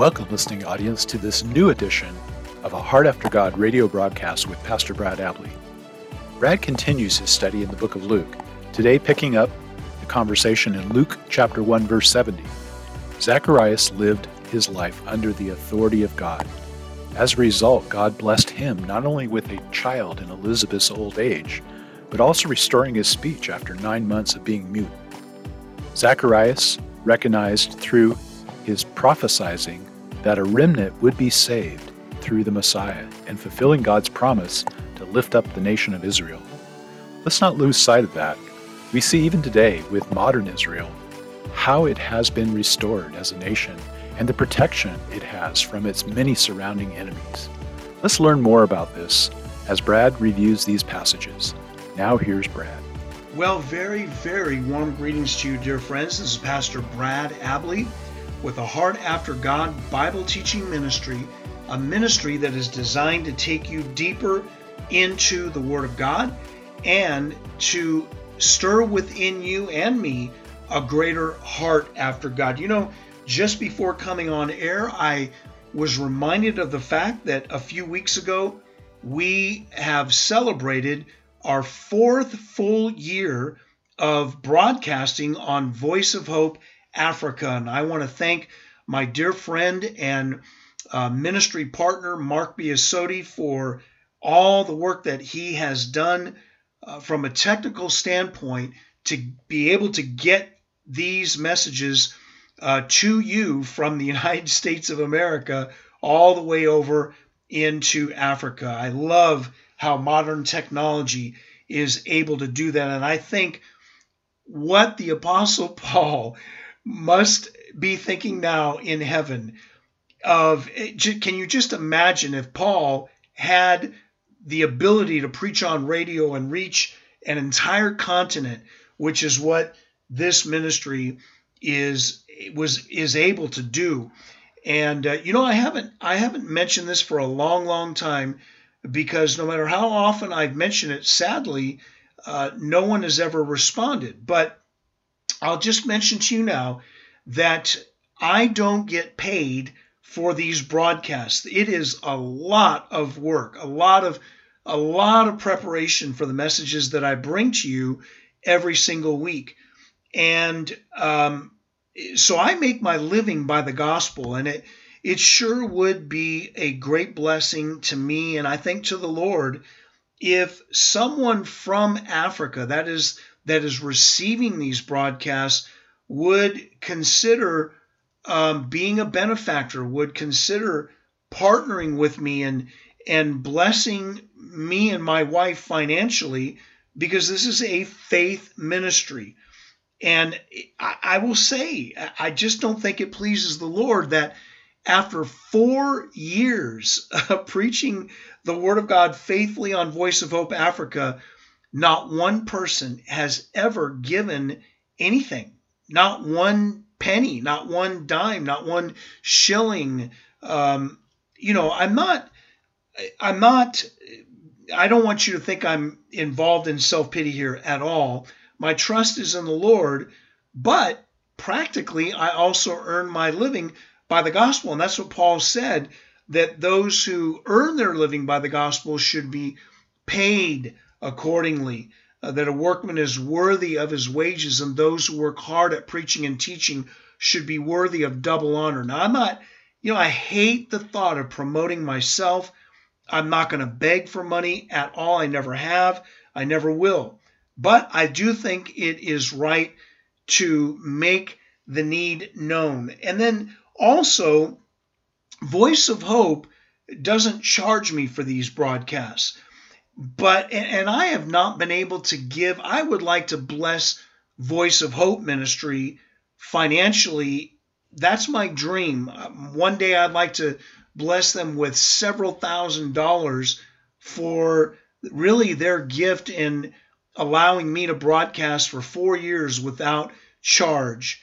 Welcome, listening audience, to this new edition of a Heart After God radio broadcast with Pastor Brad Abley. Brad continues his study in the book of Luke, today picking up the conversation in Luke chapter 1, verse 70. Zacharias lived his life under the authority of God. As a result, God blessed him not only with a child in Elizabeth's old age, but also restoring his speech after nine months of being mute. Zacharias recognized through his prophesying that a remnant would be saved through the Messiah and fulfilling God's promise to lift up the nation of Israel. Let's not lose sight of that. We see even today with modern Israel how it has been restored as a nation and the protection it has from its many surrounding enemies. Let's learn more about this as Brad reviews these passages. Now, here's Brad. Well, very, very warm greetings to you, dear friends. This is Pastor Brad Abley with a Heart After God Bible teaching ministry, a ministry that is designed to take you deeper into the Word of God and to stir within you and me a greater heart after God. You know, just before coming on air, I was reminded of the fact that a few weeks ago we have celebrated our fourth full year of broadcasting on Voice of Hope Africa. And I want to thank my dear friend and uh, ministry partner, Mark Biasotti, for all the work that he has done uh, from a technical standpoint to be able to get these messages uh, to you from the United States of America all the way over into Africa. I love how modern technology is able to do that. And I think what the Apostle Paul must be thinking now in heaven of can you just imagine if Paul had the ability to preach on radio and reach an entire continent, which is what this ministry is was is able to do. And uh, you know, I haven't I haven't mentioned this for a long, long time because no matter how often I've mentioned it, sadly, uh, no one has ever responded. But I'll just mention to you now that I don't get paid for these broadcasts. It is a lot of work, a lot of a lot of preparation for the messages that I bring to you every single week. And um, so I make my living by the gospel, and it it sure would be a great blessing to me, and I think to the Lord, if someone from Africa that is that is receiving these broadcasts would consider um, being a benefactor, would consider partnering with me and and blessing me and my wife financially, because this is a faith ministry. And I, I will say, I just don't think it pleases the Lord that after four years of preaching the Word of God faithfully on Voice of Hope Africa, not one person has ever given anything, not one penny, not one dime, not one shilling. Um, you know, I'm not, I'm not, I don't want you to think I'm involved in self pity here at all. My trust is in the Lord, but practically, I also earn my living by the gospel. And that's what Paul said that those who earn their living by the gospel should be paid accordingly. Uh, that a workman is worthy of his wages, and those who work hard at preaching and teaching should be worthy of double honor. Now, I'm not, you know, I hate the thought of promoting myself. I'm not going to beg for money at all. I never have. I never will. But I do think it is right to make the need known. And then also, Voice of Hope doesn't charge me for these broadcasts. But, and I have not been able to give, I would like to bless Voice of Hope Ministry financially. That's my dream. One day I'd like to bless them with several thousand dollars for really their gift in allowing me to broadcast for four years without charge.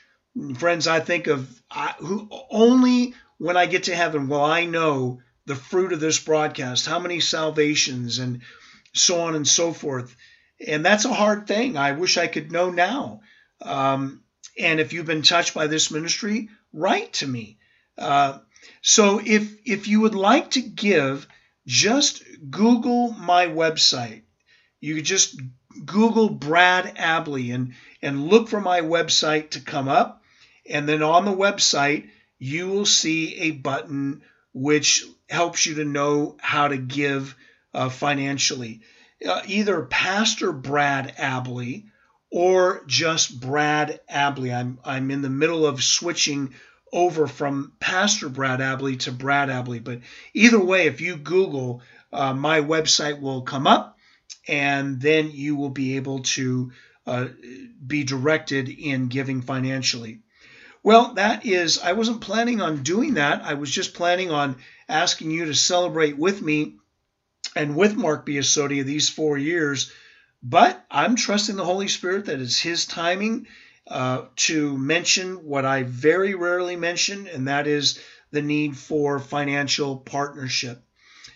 Friends, I think of I, who only when I get to heaven will I know the fruit of this broadcast, how many salvations and so on and so forth. And that's a hard thing. I wish I could know now. Um, and if you've been touched by this ministry, write to me. Uh, So if if you would like to give, just Google my website. You could just Google Brad Abley and and look for my website to come up. And then on the website, you will see a button which helps you to know how to give uh, financially. Uh, either Pastor Brad Abley or just Brad Abley. I'm I'm in the middle of switching over from Pastor Brad Abley to Brad Abley, but either way, if you Google, uh, my website will come up, and then you will be able to uh, be directed in giving financially. Well, that is, I wasn't planning on doing that. I was just planning on asking you to celebrate with me and with Mark Biasotti these four years but I'm trusting the Holy Spirit that it's His timing uh, to mention what I very rarely mention, and that is the need for financial partnership.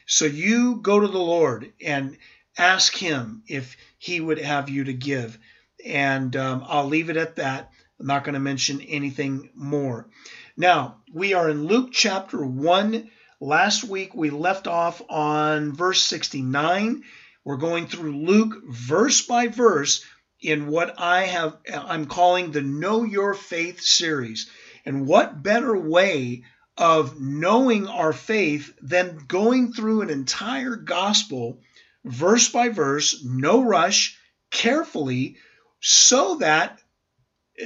So you go to the Lord and ask Him if He would have you to give. And um, I'll leave it at that. I'm not going to mention anything more. Now, we are in Luke chapter 1. Last week we left off on verse 69 we're going through Luke verse by verse in what I have I'm calling the Know Your Faith series. And what better way of knowing our faith than going through an entire gospel verse by verse, no rush, carefully, so that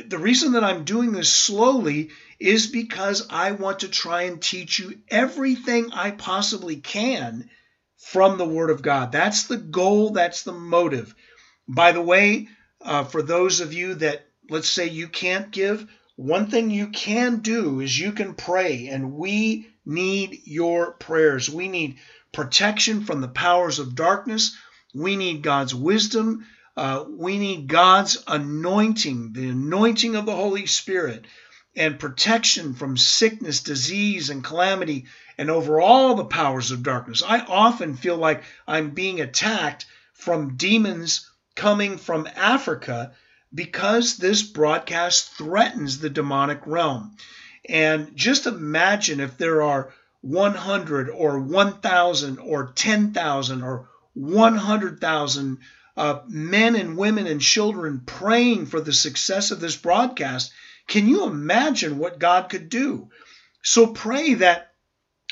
the reason that I'm doing this slowly is because I want to try and teach you everything I possibly can from the Word of God. That's the goal, that's the motive. By the way, uh, for those of you that, let's say, you can't give, one thing you can do is you can pray, and we need your prayers. We need protection from the powers of darkness. We need God's wisdom. Uh, we need God's anointing, the anointing of the Holy Spirit, and protection from sickness, disease, and calamity and over all the powers of darkness. I often feel like I'm being attacked from demons coming from Africa because this broadcast threatens the demonic realm. And just imagine if there are 100 or 1,000 or 10,000 or 100,000 uh, men and women and children praying for the success of this broadcast. Can you imagine what God could do? So pray that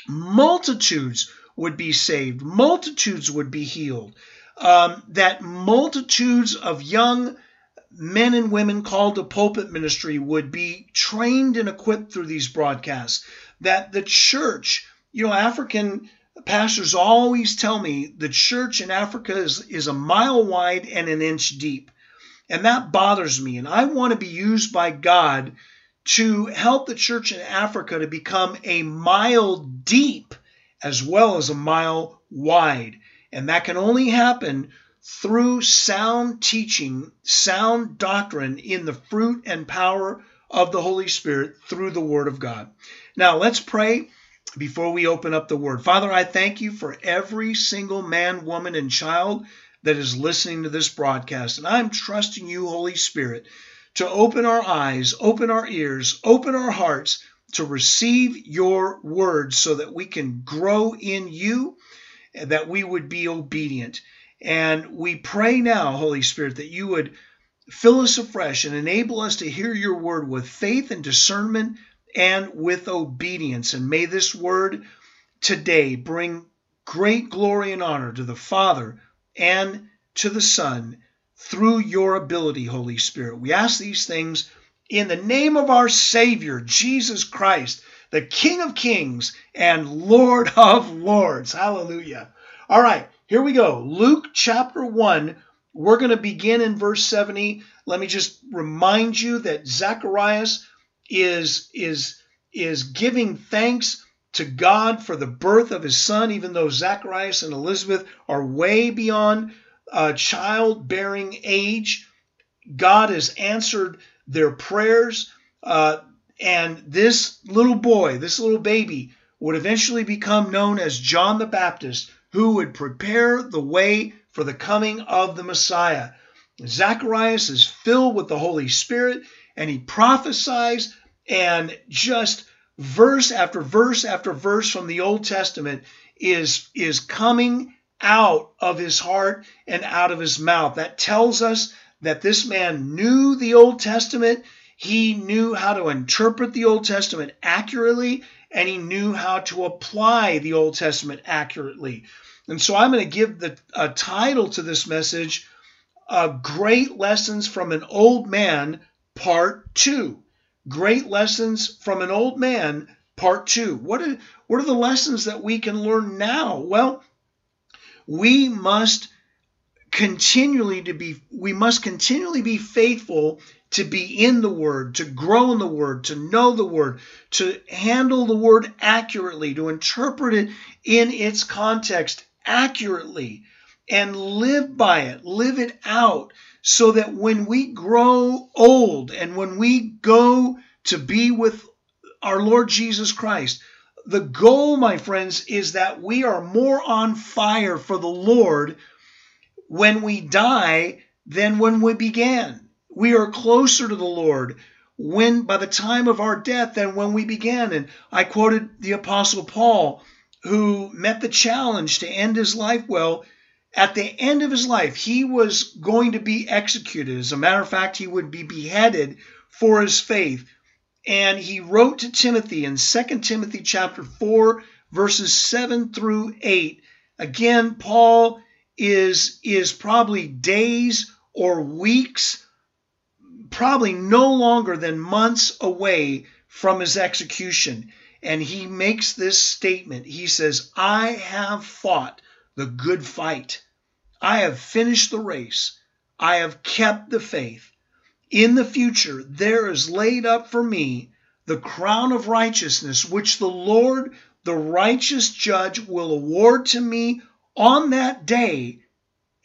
multitudes would be saved, multitudes would be healed, um, that multitudes of young men and women called to pulpit ministry would be trained and equipped through these broadcasts, that the church, you know, African pastors always tell me the church in Africa is, is a mile wide and an inch deep. And that bothers me. And I want to be used by God to help the church in Africa to become a mile deep as well as a mile wide. And that can only happen through sound teaching, sound doctrine in the fruit and power of the Holy Spirit through the Word of God. Now, let's pray before we open up the Word. Father, I thank you for every single man, woman, and child that is listening to this broadcast. And I'm trusting you, Holy Spirit, to open our eyes, open our ears, open our hearts to receive your word so that we can grow in you, and that we would be obedient. And we pray now, Holy Spirit, that you would fill us afresh and enable us to hear your word with faith and discernment and with obedience. And may this word today bring great glory and honor to the Father and to the Son through your ability, Holy Spirit. We ask these things in the name of our Savior, Jesus Christ, the King of Kings and Lord of Lords. Hallelujah. All right, here we go. Luke chapter 1. We're going to begin in verse 70. Let me just remind you that Zacharias is, is, is giving thanks to God for the birth of his son, even though Zacharias and Elizabeth are way beyond uh, childbearing age. God has answered their prayers. Uh, and this little boy, this little baby, would eventually become known as John the Baptist, who would prepare the way for the coming of the Messiah. Zacharias is filled with the Holy Spirit and he prophesies and just verse after verse after verse from the Old Testament is, is coming out of his heart and out of his mouth. That tells us that this man knew the Old Testament. He knew how to interpret the Old Testament accurately, and he knew how to apply the Old Testament accurately. And so I'm going to give the a title to this message uh, Great Lessons from an Old Man, Part 2. Great Lessons from an Old Man, Part 2. What are, what are the lessons that we can learn now? Well, we must continually to be we must continually be faithful to be in the word to grow in the word to know the word to handle the word accurately to interpret it in its context accurately and live by it live it out so that when we grow old and when we go to be with our Lord Jesus Christ the goal my friends is that we are more on fire for the Lord when we die than when we began. We are closer to the Lord when by the time of our death than when we began. And I quoted the Apostle Paul, who met the challenge to end his life well. At the end of his life, he was going to be executed. As a matter of fact, he would be beheaded for his faith. And he wrote to Timothy in 2 Timothy chapter 4, verses 7 through 8. Again, Paul is is probably days or weeks probably no longer than months away from his execution and he makes this statement he says i have fought the good fight i have finished the race i have kept the faith in the future there is laid up for me the crown of righteousness which the lord the righteous judge will award to me on that day,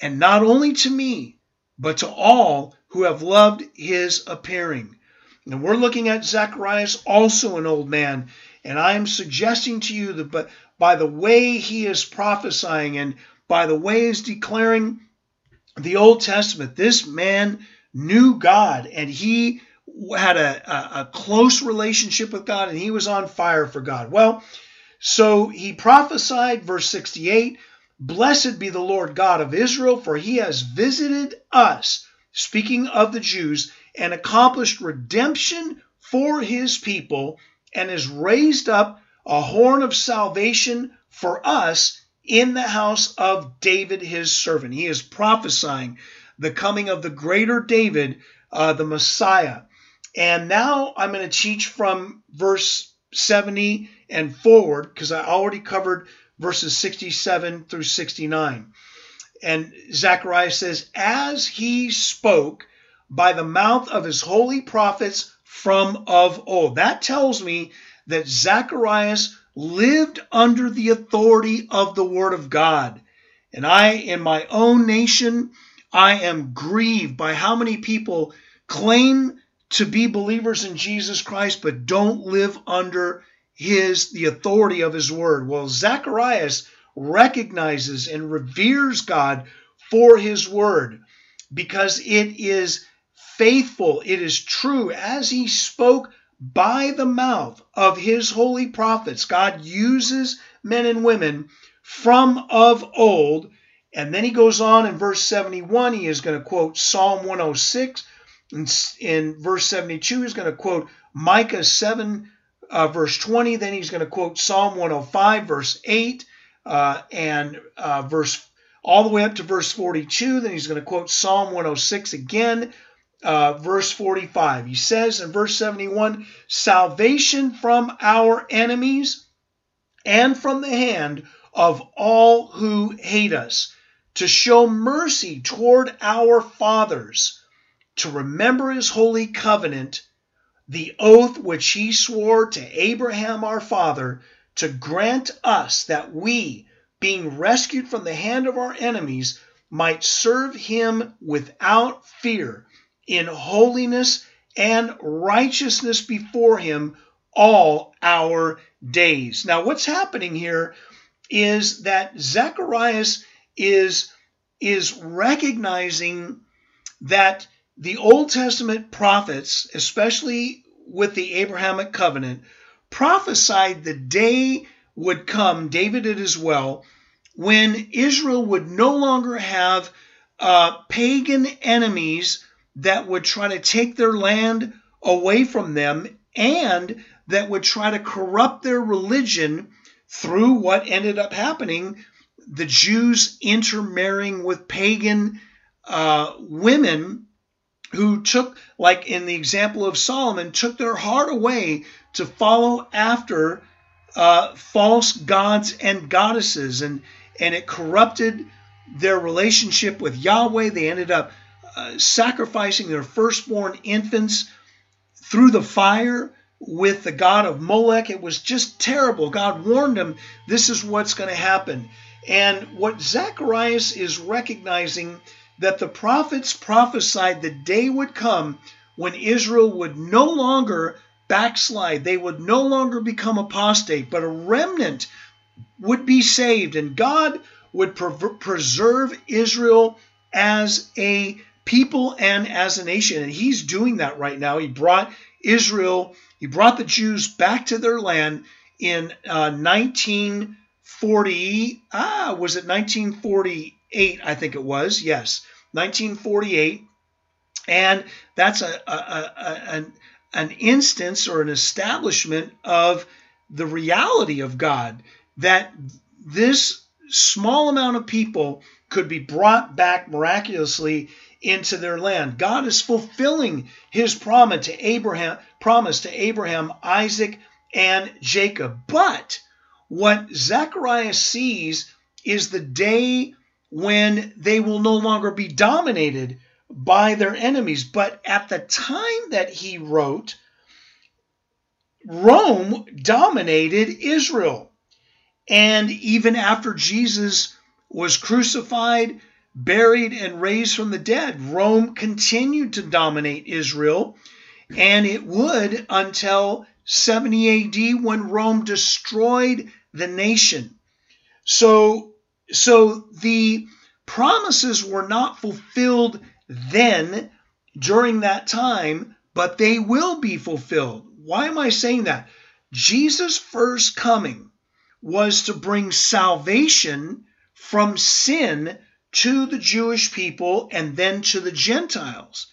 and not only to me, but to all who have loved his appearing. And we're looking at Zacharias, also an old man, and I am suggesting to you that by the way he is prophesying and by the way he's declaring the Old Testament, this man knew God and he had a, a, a close relationship with God and he was on fire for God. Well, so he prophesied, verse 68 Blessed be the Lord God of Israel, for he has visited us, speaking of the Jews, and accomplished redemption for his people, and has raised up a horn of salvation for us in the house of David his servant. He is prophesying the coming of the greater David, uh, the Messiah. And now I'm going to teach from verse 70 and forward because I already covered verses 67 through 69. And Zechariah says, As he spoke by the mouth of his holy prophets from of old. That tells me that Zacharias lived under the authority of the word of God. And I, in my own nation, I am grieved by how many people claim to be believers in Jesus Christ but don't live under his the authority of his word. Well, Zacharias recognizes and reveres God for his word because it is faithful, it is true as he spoke by the mouth of his holy prophets. God uses men and women from of old. And then he goes on in verse 71, he is going to quote Psalm 106. In, in verse 72, he's going to quote Micah 7 uh, verse 20. Then he's going to quote Psalm 105, verse 8, uh, and uh, verse all the way up to verse 42. Then he's going to quote Psalm 106 again, uh, verse 45. He says in verse 71 Salvation from our enemies and from the hand of all who hate us, to show mercy toward our fathers, to remember his holy covenant the oath which he swore to Abraham our father to grant us that we, being rescued from the hand of our enemies, might serve him without fear in holiness and righteousness before him all our days. Now, what's happening here is that Zacharias is, is recognizing that the Old Testament prophets, especially with the Abrahamic covenant, prophesied the day would come, David did as well, when Israel would no longer have uh, pagan enemies that would try to take their land away from them and that would try to corrupt their religion through what ended up happening the Jews intermarrying with pagan uh, women who took, like in the example of Solomon, took their heart away to follow after uh, false gods and goddesses, and and it corrupted their relationship with Yahweh. They ended up uh, sacrificing their firstborn infants through the fire with the god of Molech. It was just terrible. God warned them this is what's going to happen. And what Zacharias is recognizing that the prophets prophesied the day would come when Israel would no longer backslide, they would no longer become apostate, but a remnant would be saved, and God would preserve Israel as a people and as a nation. And He's doing that right now. He brought Israel, He brought the Jews back to their land in uh, 1940. Ah, was it 1948? I think it was. Yes, 1948. And that's a, a, a, an, an instance or an establishment of the reality of God that this small amount of people could be brought back miraculously into their land. God is fulfilling his promise to Abraham, promise to Abraham, Isaac, and Jacob. But what Zechariah sees is the day when they will no longer be dominated by their enemies. But at the time that he wrote, Rome dominated Israel. And even after Jesus was crucified, buried, and raised from the dead, Rome continued to dominate Israel. And it would until 70 AD when Rome destroyed the nation. So so the promises were not fulfilled then during that time, but they will be fulfilled. Why am I saying that? Jesus' first coming was to bring salvation from sin to the Jewish people and then to the Gentiles.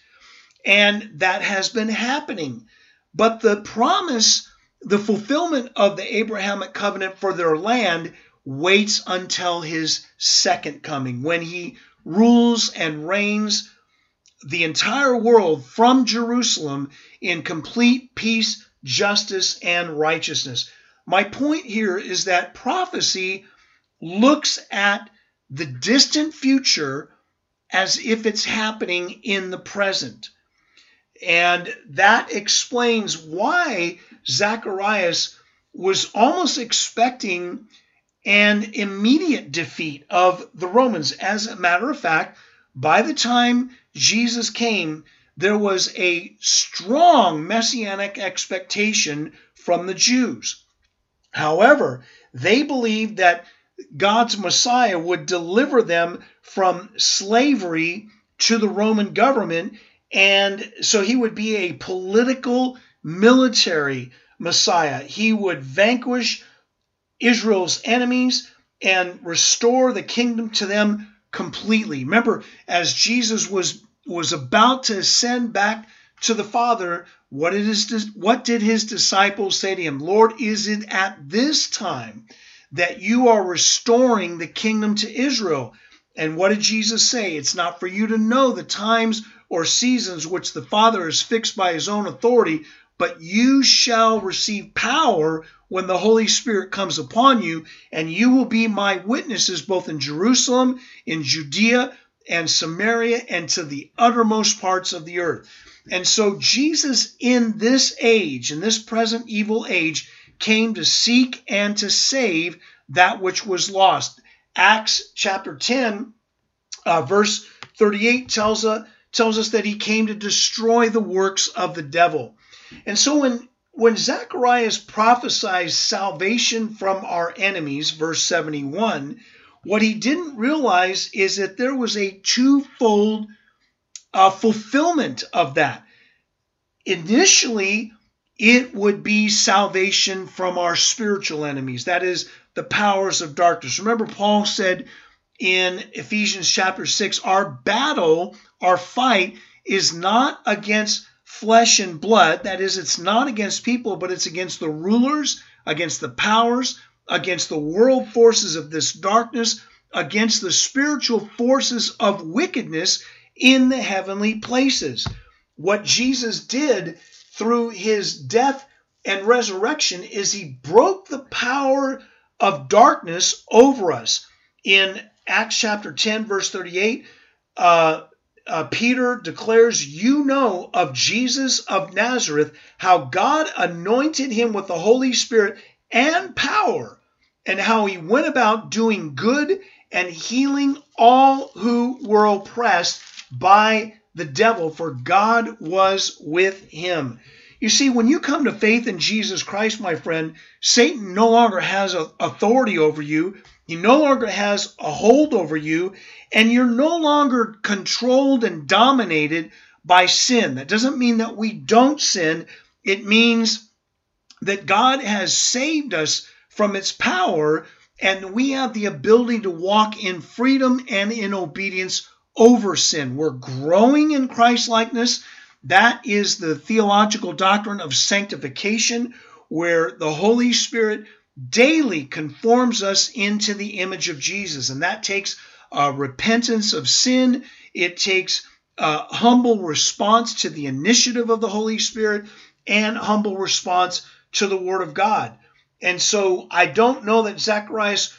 And that has been happening. But the promise, the fulfillment of the Abrahamic covenant for their land waits until his second coming when he rules and reigns the entire world from Jerusalem in complete peace, justice, and righteousness. My point here is that prophecy looks at the distant future as if it's happening in the present. And that explains why Zacharias was almost expecting an immediate defeat of the Romans. As a matter of fact, by the time Jesus came, there was a strong messianic expectation from the Jews. However, they believed that God's Messiah would deliver them from slavery to the Roman government, and so he would be a political, military Messiah. He would vanquish Israel's enemies and restore the kingdom to them completely. Remember, as Jesus was was about to ascend back to the Father, what did his, what did his disciples say to him? Lord, is it at this time that you are restoring the kingdom to Israel? And what did Jesus say? It's not for you to know the times or seasons which the Father has fixed by his own authority, but you shall receive power when the Holy Spirit comes upon you, and you will be my witnesses both in Jerusalem, in Judea, and Samaria, and to the uttermost parts of the earth. And so, Jesus in this age, in this present evil age, came to seek and to save that which was lost. Acts chapter 10, uh, verse 38 tells us, tells us that he came to destroy the works of the devil. And so when when Zacharias prophesies salvation from our enemies, verse 71, what he didn't realize is that there was a twofold uh, fulfillment of that. Initially, it would be salvation from our spiritual enemies. That is the powers of darkness. Remember, Paul said in Ephesians chapter 6 our battle, our fight is not against flesh and blood. That is, it's not against people, but it's against the rulers, against the powers, against the world forces of this darkness, against the spiritual forces of wickedness in the heavenly places. What Jesus did through his death and resurrection is he broke the power of darkness over us. In Acts chapter 10, verse 38, uh, uh, Peter declares, You know of Jesus of Nazareth, how God anointed him with the Holy Spirit and power, and how he went about doing good and healing all who were oppressed by the devil, for God was with him. You see, when you come to faith in Jesus Christ, my friend, Satan no longer has authority over you. He no longer has a hold over you, and you're no longer controlled and dominated by sin. That doesn't mean that we don't sin, it means that God has saved us from its power, and we have the ability to walk in freedom and in obedience over sin. We're growing in Christ likeness. That is the theological doctrine of sanctification, where the Holy Spirit daily conforms us into the image of Jesus. And that takes uh, repentance of sin, it takes uh, humble response to the initiative of the Holy Spirit, and humble response to the Word of God. And so I don't know that Zacharias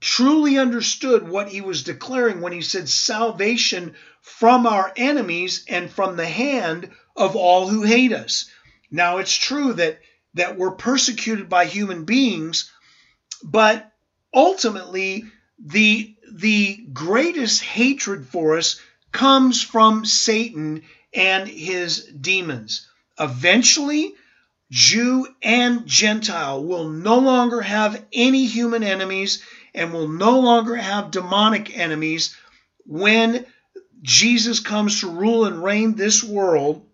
truly understood what he was declaring when he said salvation from our enemies and from the hand of all who hate us. Now it's true that that we're persecuted by human beings, but ultimately the the greatest hatred for us comes from Satan and his demons. Eventually, Jew and Gentile will no longer have any human enemies and will no longer have demonic enemies when Jesus comes to rule and reign this world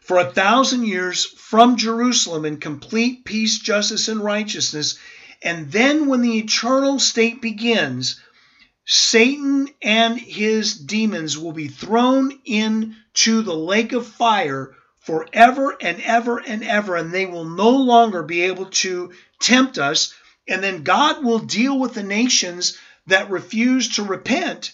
for a thousand years from Jerusalem in complete peace, justice, and righteousness. And then when the eternal state begins, Satan and his demons will be thrown into the lake of fire forever and ever and ever, and they will no longer be able to tempt us and then God will deal with the nations that refuse to repent.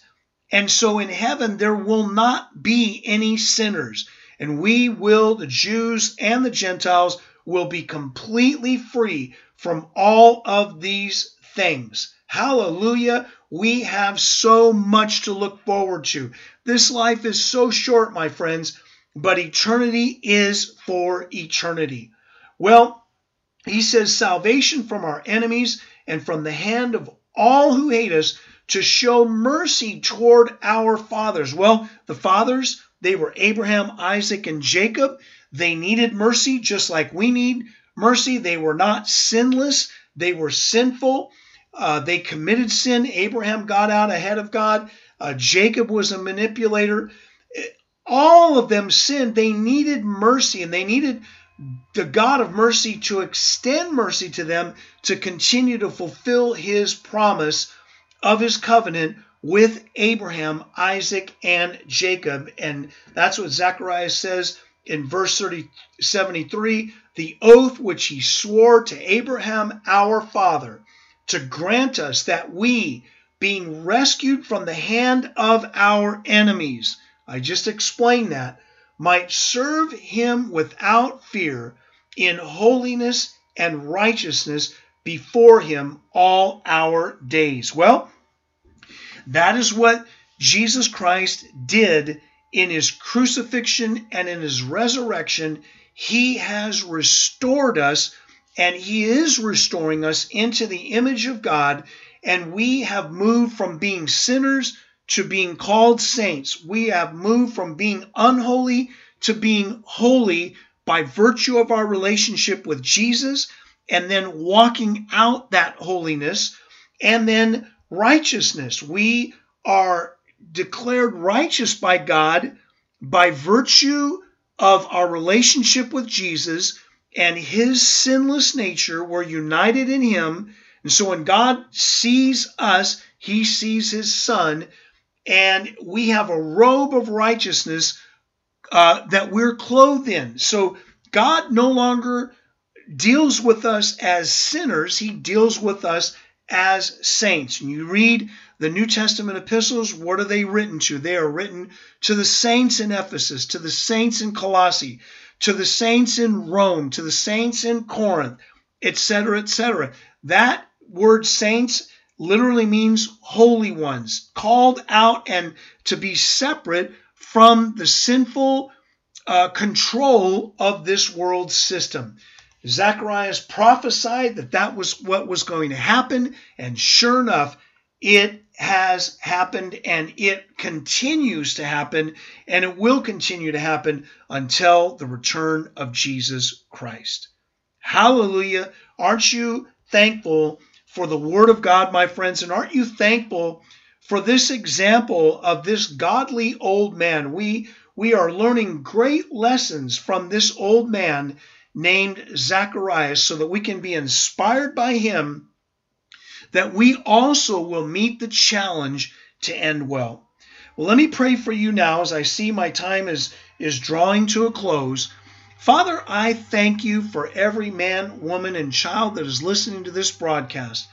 And so in heaven, there will not be any sinners. And we will, the Jews and the Gentiles, will be completely free from all of these things. Hallelujah. We have so much to look forward to. This life is so short, my friends, but eternity is for eternity. Well, he says, salvation from our enemies and from the hand of all who hate us to show mercy toward our fathers. Well, the fathers, they were Abraham, Isaac, and Jacob. They needed mercy just like we need mercy. They were not sinless, they were sinful. Uh, they committed sin. Abraham got out ahead of God. Uh, Jacob was a manipulator. All of them sinned. They needed mercy and they needed the God of mercy to extend mercy to them to continue to fulfill his promise of his covenant with Abraham, Isaac, and Jacob. And that's what Zechariah says in verse 30, 73 the oath which he swore to Abraham our father to grant us that we, being rescued from the hand of our enemies, I just explained that might serve him without fear in holiness and righteousness before him all our days. Well, that is what Jesus Christ did in his crucifixion and in his resurrection. He has restored us and he is restoring us into the image of God. And we have moved from being sinners to being called saints. We have moved from being unholy to being holy by virtue of our relationship with Jesus and then walking out that holiness and then righteousness. We are declared righteous by God by virtue of our relationship with Jesus and his sinless nature were united in him. And so when God sees us, he sees his son, and we have a robe of righteousness uh, that we're clothed in. So God no longer deals with us as sinners, he deals with us as saints. And you read the New Testament epistles, what are they written to? They are written to the saints in Ephesus, to the saints in Colossae, to the saints in Rome, to the saints in Corinth, etc., etc. That word saints literally means holy ones, called out and to be separate from the sinful uh, control of this world system. Zacharias prophesied that that was what was going to happen, and sure enough, it has happened and it continues to happen, and it will continue to happen until the return of Jesus Christ. Hallelujah. Aren't you thankful for the Word of God, my friends? And aren't you thankful for this example of this godly old man? We, we are learning great lessons from this old man named Zacharias so that we can be inspired by him that we also will meet the challenge to end well. Well, let me pray for you now as I see my time is, is drawing to a close. Father, I thank you for every man, woman, and child that is listening to this broadcast.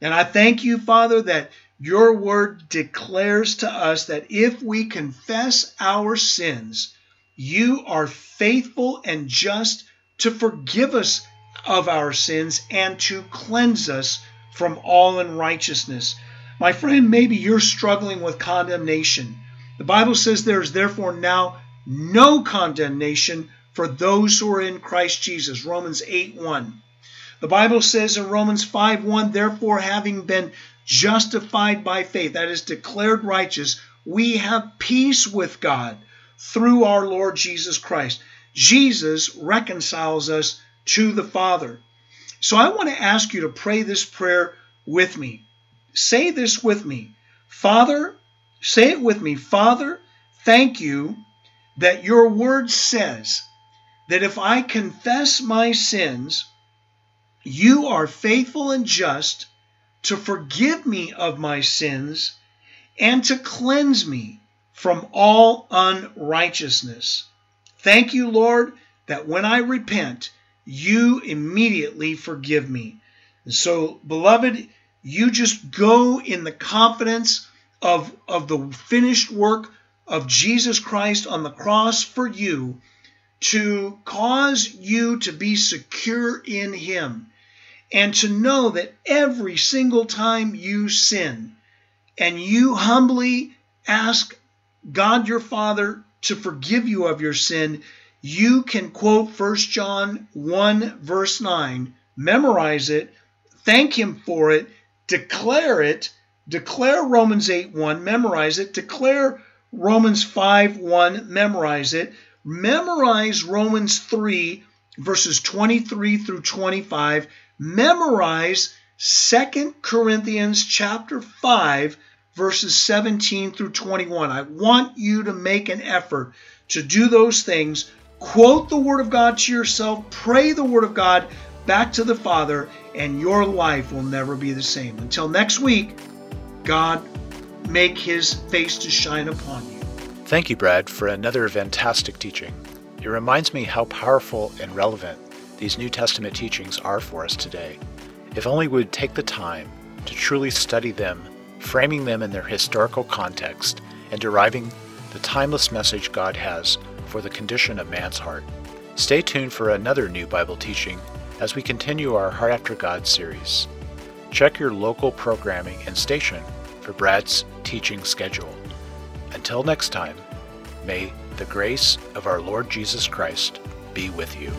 And I thank you, Father, that your word declares to us that if we confess our sins, you are faithful and just to forgive us of our sins and to cleanse us from all unrighteousness. My friend, maybe you're struggling with condemnation. The Bible says there is therefore now no condemnation for those who are in Christ Jesus. Romans 8 1. The Bible says in Romans 5 1, therefore, having been justified by faith, that is, declared righteous, we have peace with God through our Lord Jesus Christ. Jesus reconciles us to the Father. So I want to ask you to pray this prayer with me. Say this with me. Father, say it with me. Father, thank you that your word says that if I confess my sins, you are faithful and just to forgive me of my sins and to cleanse me from all unrighteousness. Thank you, Lord, that when I repent, you immediately forgive me. And so, beloved, you just go in the confidence of, of the finished work of Jesus Christ on the cross for you to cause you to be secure in Him and to know that every single time you sin and you humbly ask God your Father to forgive you of your sin, you can quote 1 John 1, verse 9, memorize it, thank Him for it, declare it, declare Romans 8, 1, memorize it, declare Romans 5, 1, memorize it, memorize Romans 3, verses 23 through 25, memorize 2 Corinthians chapter 5, verses 17 through 21. I want you to make an effort to do those things Quote the Word of God to yourself, pray the Word of God back to the Father, and your life will never be the same. Until next week, God make his face to shine upon you. Thank you, Brad, for another fantastic teaching. It reminds me how powerful and relevant these New Testament teachings are for us today. If only we would take the time to truly study them, framing them in their historical context, and deriving the timeless message God has for the condition of man's heart. Stay tuned for another new Bible teaching as we continue our Heart After God series. Check your local programming and station for Brad's teaching schedule. Until next time, may the grace of our Lord Jesus Christ be with you.